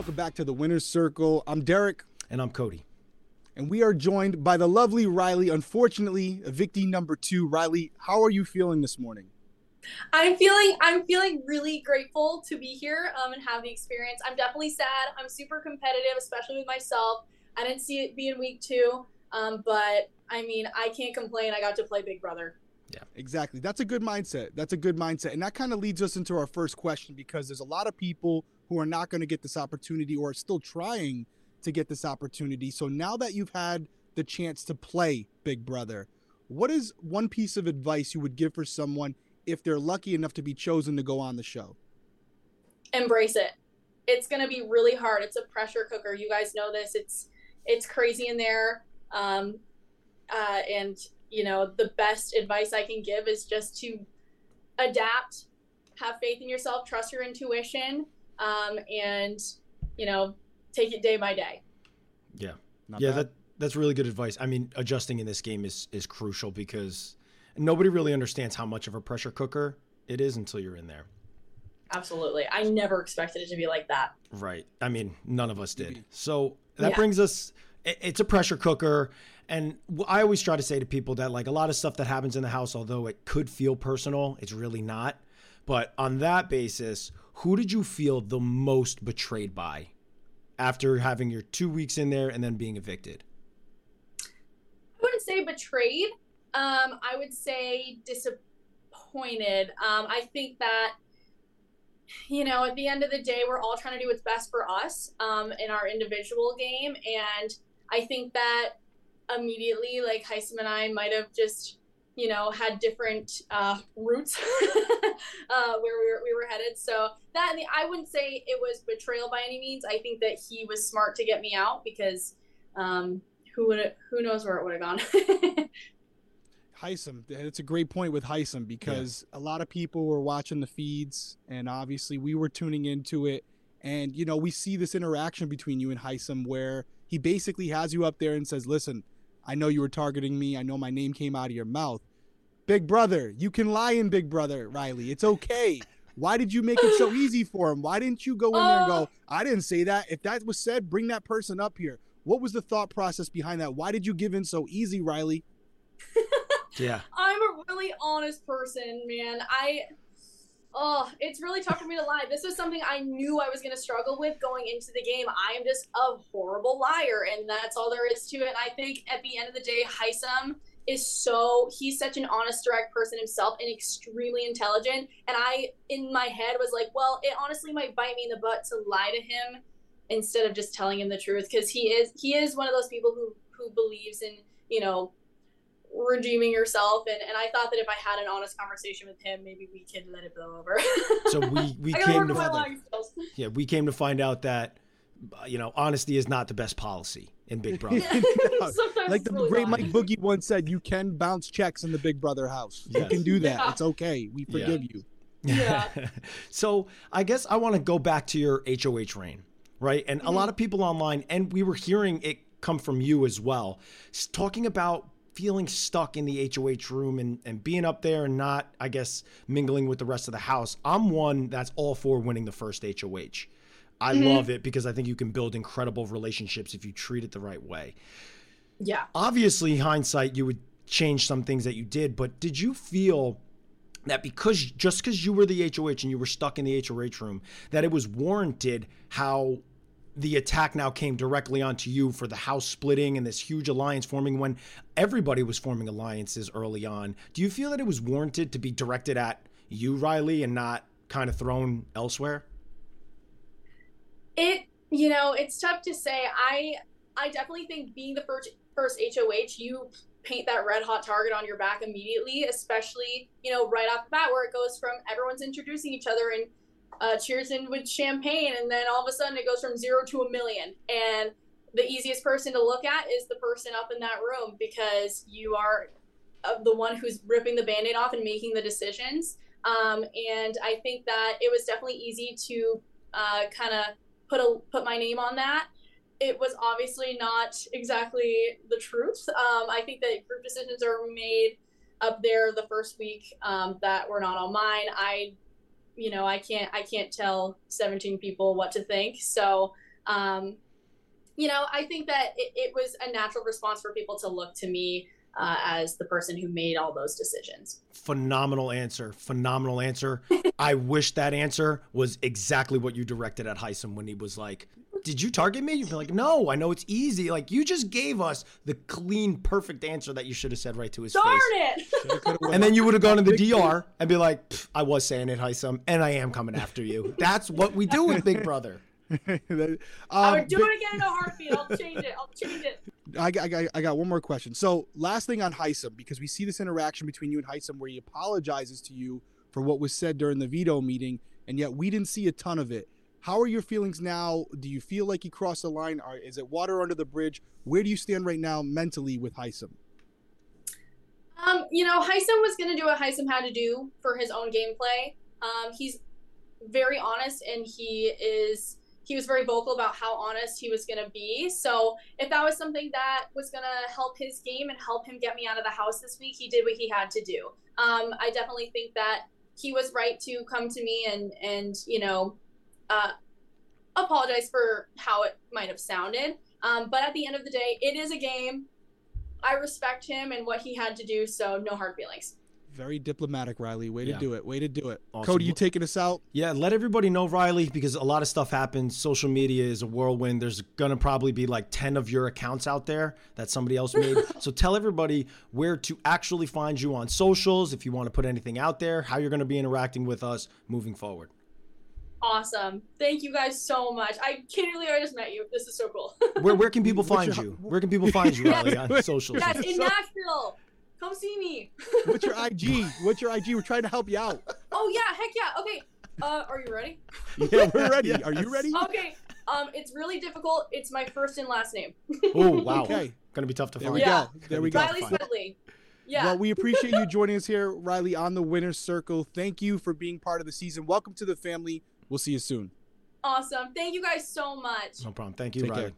and welcome back to the Winner's Circle. I'm Derrick. And I'm Cody. And we are joined by the lovely Reilly. Unfortunately, evictee number two. Reilly, how are you feeling this morning? I'm feeling I'm feeling really grateful to be here um, and have the experience. I'm definitely sad. I'm super competitive, especially with myself. I didn't see it being week two, um, but I mean, I can't complain. I got to play Big Brother. Yeah, exactly. That's a good mindset. That's a good mindset, and that kind of leads us into our first question because there's a lot of people who are not going to get this opportunity or are still trying to get this opportunity. So now that you've had the chance to play Big Brother, what is one piece of advice you would give for someone if they're lucky enough to be chosen to go on the show? Embrace it. It's going to be really hard. It's a pressure cooker. You guys know this. It's it's crazy in there. Um, uh, and you know, the best advice I can give is just to adapt, have faith in yourself, trust your intuition, um, and you know, take it day by day. Yeah, Not yeah, bad. that that's really good advice. I mean, adjusting in this game is is crucial because nobody really understands how much of a pressure cooker it is until you're in there. Absolutely. I never expected it to be like that. Right. I mean, none of us did. So that yeah. brings us it's a pressure cooker and I always try to say to people that like a lot of stuff that happens in the house although it could feel personal, it's really not. But on that basis, who did you feel the most betrayed by after having your 2 weeks in there and then being evicted? I wouldn't say betrayed. Um, I would say disappointed. Um, I think that, you know, at the end of the day, we're all trying to do what's best for us um, in our individual game. And I think that immediately, like Hisam and I might have just, you know, had different uh, routes uh, where we were, we were headed. So that, I wouldn't say it was betrayal by any means. I think that he was smart to get me out because um, who would who knows where it would have gone. Hisam, it's a great point with Hisam because yeah. a lot of people were watching the feeds, and obviously we were tuning into it. And you know, we see this interaction between you and Hisam where he basically has you up there and says, "Listen, I know you were targeting me. I know my name came out of your mouth. Big brother, you can lie in Big Brother, Reilly. It's okay." Why did you make it so easy for him? Why didn't you go in there and go, uh. I didn't say that. If that was said, bring that person up here. What was the thought process behind that? Why did you give in so easy, Reilly? Yeah. I'm a really honest person, man. I oh, it's really tough for me to lie. This was something I knew I was going to struggle with going into the game. I am just a horrible liar, and that's all there is to it. And I think at the end of the day, Hisam is so he's such an honest, direct person himself and extremely intelligent. And I, in my head, was like, well, it honestly might bite me in the butt to lie to him instead of just telling him the truth. Because he is he is one of those people who who believes in you know redeeming yourself. And, and i thought that if i had an honest conversation with him maybe we could let it blow over. So we we came to find, yeah we came to find out that uh, you know honesty is not the best policy in big brother no, like the really great not. mike boogie once said you can bounce checks in the big brother house yes. you can do that yeah. it's okay we forgive yeah. you yeah so i guess i want to go back to your hoh reign right and mm-hmm. a lot of people online and we were hearing it come from you as well talking about feeling stuck in the HOH room and, and being up there and not, I guess, mingling with the rest of the house. I'm one that's all for winning the first HOH. I mm-hmm. love it because I think you can build incredible relationships if you treat it the right way. Yeah. Obviously, hindsight, you would change some things that you did, but did you feel that because just because you were the HOH and you were stuck in the HOH room, that it was warranted how the attack now came directly onto you for the house splitting and this huge alliance forming when everybody was forming alliances early on. Do you feel that it was warranted to be directed at you, Reilly, and not kind of thrown elsewhere? It, you know, it's tough to say. I, I definitely think being the first first HOH, you paint that red hot target on your back immediately, especially you know right off the bat where it goes from everyone's introducing each other and uh, cheers in with champagne, and then all of a sudden it goes from zero to a million. And the easiest person to look at is the person up in that room because you are uh, the one who's ripping the band-aid off and making the decisions. Um, and I think that it was definitely easy to uh, kind of put a put my name on that. It was obviously not exactly the truth. Um, I think that group decisions are made up there the first week um, that were not on mine. I you know, I can't I can't tell 17 people what to think. So, um, you know, I think that it, it was a natural response for people to look to me uh, as the person who made all those decisions. Phenomenal answer. Phenomenal answer. I wish that answer was exactly what you directed at Hisam when he was like, Did you target me? You'd be like, No, I know it's easy. Like, you just gave us the clean, perfect answer that you should have said right to his Darn face. it! And then you would have gone to the DR and be like, I was saying it, Hisam, and I am coming after you. That's what we do with Big Brother. That- I um, would do but- it again in a heartbeat. I'll change it. I'll change it. I, got- I, I got one more question. So, last thing on Hisam, because we see this interaction between you and Hisam where he apologizes to you for what was said during the veto meeting, and yet we didn't see a ton of it. How are your feelings now? Do you feel like he crossed the line? Or is it water under the bridge? Where do you stand right now mentally with Hisam? Um, you know, Hisam was going to do what Hisam had to do for his own gameplay. Um, he's very honest and he is he was very vocal about how honest he was going to be. So if that was something that was going to help his game and help him get me out of the house this week, he did what he had to do. Um, I definitely think that he was right to come to me and and you know uh, apologize for how it might have sounded. Um, but at the end of the day, it is a game. I respect him and what he had to do, so no hard feelings. Very diplomatic, Reilly. Way to Yeah. do it. Way to do it. Awesome. Cody, you taking us out? Yeah, let everybody know, Reilly, because a lot of stuff happens. Social media is a whirlwind. There's going to probably be like 10 of your accounts out there that somebody else made. so tell everybody where to actually find you on socials, if you want to put anything out there, how you're going to be interacting with us moving forward. Awesome. Thank you guys so much. I can't believe I just met you. This is so cool. Where, where can people find your- you? Where can people find you, Reilly, on socials? yes, in So- Nashville. Come see me. What's your IG? What's your IG? We're trying to help you out. Oh yeah, heck yeah. Okay. Uh, are you ready? Yeah, we're ready. Are you ready? Okay. Um, it's really difficult. It's my first and last name. Oh, wow. Okay. Going to be tough to There find. we Yeah. go. There we go. Reilly Smedley. Yeah. Well, we appreciate you joining us here, Reilly, on the winner's circle. Thank you for being part of the season. Welcome to the family. We'll see you soon. awesome. Thank you guys so much. No problem. Thank you, Take Reilly. care.